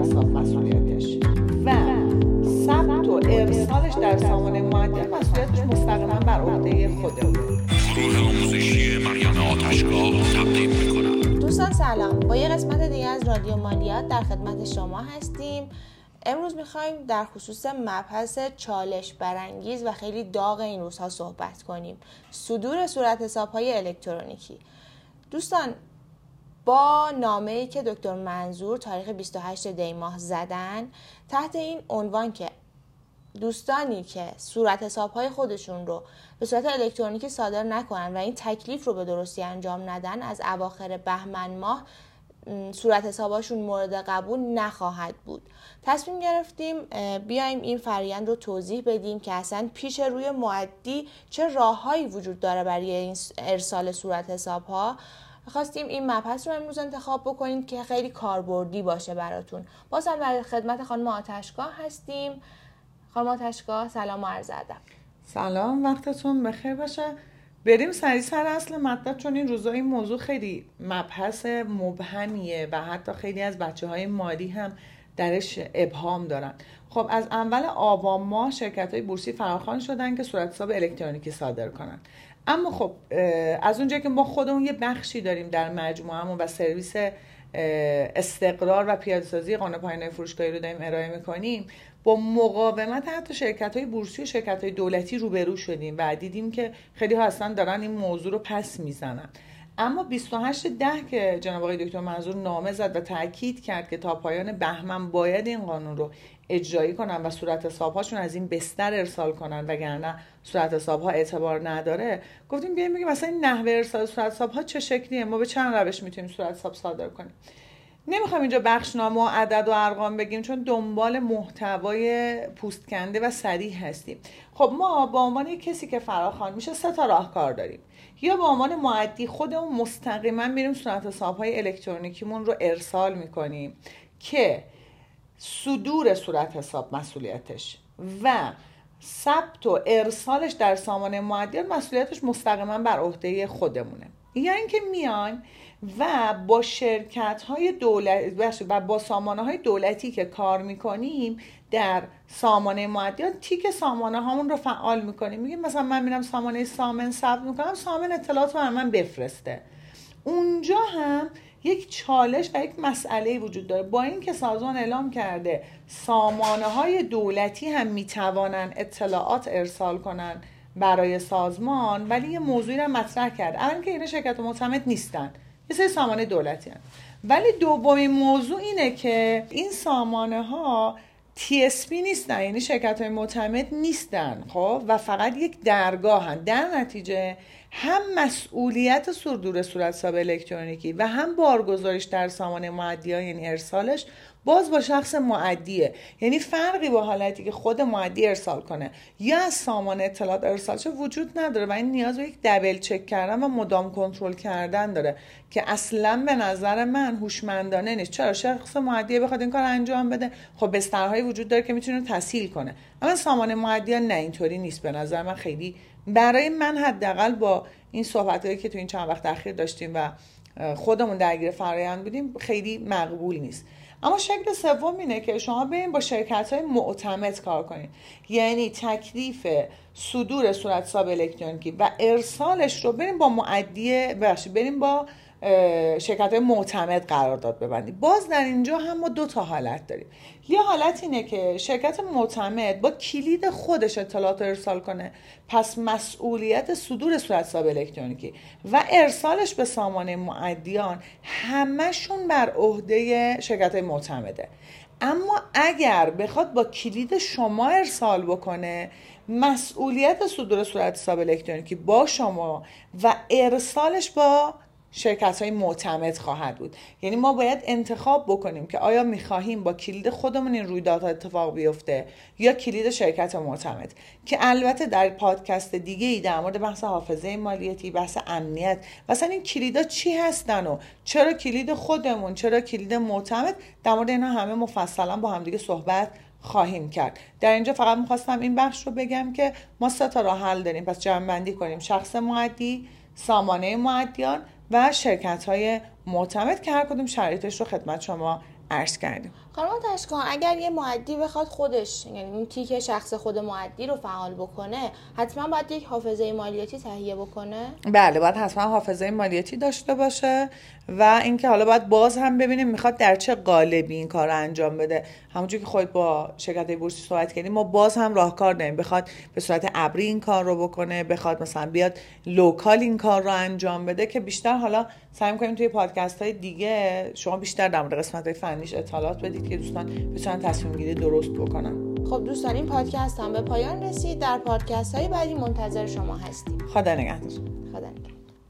حساب مسئولیتش و ثبت و ارسالش در سامانه معدل مسئولیتش مستقیما بر عهده خودمون گروه آموزشی مریم آتشگاه تقدیم می‌کنم دوستان سلام. با یه قسمت دیگه از رادیو مالیات در خدمت شما هستیم. امروز می‌خوایم در خصوص مبحث چالش برانگیز و خیلی داغ این روزها صحبت کنیم. صدور صورت حساب های الکترونیکی. دوستان با نامه ای که دکتر منظور تاریخ 28 دی ماه زدن تحت این عنوان که دوستانی که صورت حساب خودشون رو به صورت الکترونیکی صادر نکنن و این تکلیف رو به درستی انجام ندن از اواخر بهمن ماه صورت حساباشون مورد قبول نخواهد بود. تصمیم گرفتیم بیایم این فرایند رو توضیح بدیم که اصلا پیش روی معدی چه راههایی وجود داره برای این ارسال صورت حساب ها خواستیم این مبحث رو امروز انتخاب بکنیم که خیلی کاربردی باشه براتون. باز هم در خدمت خانم آتشگاه هستیم. خانم آتشگاه سلام و عرض ادب. سلام وقتتون بخیر باشه. بریم سری سر اصل مطلب چون این روزا این موضوع خیلی مبحث مبهمیه و حتی خیلی از بچه های مالی هم درش ابهام دارن. خب از اول آبان ماه شرکت های بورسی فراخوان شدن که صورت حساب الکترونیکی صادر کنن. اما خب از اونجا که ما خودمون یه بخشی داریم در مجموعهمون و سرویس استقرار و پیاده‌سازی قانون پایانه فروشگاهی رو داریم ارائه می‌کنیم با مقاومت حتی شرکت های بورسی و شرکت های دولتی روبرو شدیم و دیدیم که خیلی ها اصلا دارن این موضوع رو پس می‌زنن. اما 28 ده که جناب آقای دکتر منظور نامه زد و تاکید کرد که تا پایان بهمن باید این قانون رو اجرایی کنن و صورت حسابهاشون از این بستر ارسال کنن وگرنه صورت حساب ها اعتبار نداره. گفتیم بیایم بگیم مثلا این نحوه ارسال صورت حساب ها چه شکلیه؟ ما به چند روش می‌تونیم صورت حساب صادر کنیم؟ نمی‌خوام اینجا بخشنامه و عدد و ارقام بگیم چون دنبال محتوای پوست کنده و سریع هستیم. خب ما با عنوان کسی که فراخوان میشه سه تا راهکار داریم. یا به عنوان معدی خودمون مستقیما میریم صورت حساب های الکترونیکیمون رو ارسال می‌کنیم که صدور صورت حساب مسئولیتش و ثبت و ارسالش در سامانه معدیان مسئولیتش مستقیما بر عهده خودمونه. یا اینکه میان و با شرکت های دولت و با سامانه های دولتی که کار می‌کنیم در سامانه معدیان تیک سامانه هامون رو فعال می‌کنیم. میگیم مثلا من میرم سامانه سامن ثبت می‌کنم سامن اطلاعات رو من بفرسته. اونجا هم یک چالش و یک مسئله وجود داره. با اینکه سازمان اعلام کرده سامانه های دولتی هم می‌توانن اطلاعات ارسال کنن برای سازمان ولی یه موضوعی رو مطرح کرد اول که اینا شرکت معتمد نیستن. سری سامانه دولتی هن. ولی دومین موضوع اینه که این سامانه ها TSP نیستن یعنی شرکت های معتمد نیستن خب و فقط یک درگاه هن. در نتیجه هم مسئولیت صدور صورت حساب الکترونیکی و هم بارگذاریش در سامانه معدی یعنی ارسالش باز با شخص معدیه. یعنی فرقی با حالتی که خود معدی ارسال کنه. یا از سامانه اطلاعات ارسال چه وجود نداره و این نیاز به یک دبل چک کردن و مدام کنترل کردن داره که اصلا به نظر من هوشمندانه نیست. چرا؟ شخص معدیه بخواد این کار انجام بده خب بسترهایی وجود داره که می‌تونه تسهیل کنه. اما سامانه معدی نه اینطوری نیست به نظر من. خیلی برای من حداقل با این صحبت که تو این چند وقت اخیر داشتیم و خودمون درگیر فرایند بودیم خیلی مقبول نیست. اما شکل سوم اینه که شما بریم با شرکت های معتمد کار کنید یعنی تکلیف صدور صورت حساب الکترونیکی و ارسالش رو بریم با معدی بریم با شرکت های معتمد قرارداد ببندیم. باز در اینجا هم ما دو تا حالت داریم. یه حالت اینه که شرکت معتمد با کلید خودش اطلاعات ارسال کنه. پس مسئولیت صدور صورت حساب الکترونیکی و ارسالش به سامانه معدیان همشون بر عهده شرکت های معتمده. اما اگر بخواد با کلید شما ارسال بکنه مسئولیت صدور صورت حساب الکترونیکی با شما و ارسالش با شرکت های معتمد خواهد بود. یعنی ما باید انتخاب بکنیم که آیا می‌خواهیم با کلید خودمون این رویدادها اتفاق بیفته یا کلید شرکت معتمد. که البته در پادکست دیگه ای در مورد بحث حافظه مالیاتی بحث امنیت مثلا این کلیدا چی هستن و چرا کلید خودمون چرا کلید معتمد؟ در مورد اینا همه مفصلا با همدیگه صحبت خواهیم کرد. در اینجا فقط می‌خواستم این بخش رو بگم که ما سه تا راه حل داریم. پس جمع بندی کنیم شخص معدی سامانه معدیان و شرکت های معتمد که هر کدوم شرایطش رو خدمت شما عرض کردیم. خانم تشکان اگر یه معدی بخواد خودش یعنی اون تیک شخص خود معدی رو فعال بکنه حتما باید یک حافظه مالیاتی تهیه بکنه؟ بله باید حتما حافظه مالیاتی داشته باشه و اینکه حالا باید باز هم ببینیم می‌خواد در چه قالبی این کار رو انجام بده. همونجور که خود با شرکت بورسی صحبت کردیم ما باز هم راهکار داریم. بخواد به صورت ابری این کار رو بکنه بخواد مثلا بیاد local این کار رو انجام بده که بیشتر حالا سعی کنیم توی پادکست های دیگه شما بیشتر در مورد قسمت های فنیش اطلاعات بدید. که دوستان بتونن تصمیم گیری درست بکنن. خب دوستان این پادکست هم به پایان رسید. در پادکست های بعدی منتظر شما هستیم. خدا نگهدار. خدا نگهدار.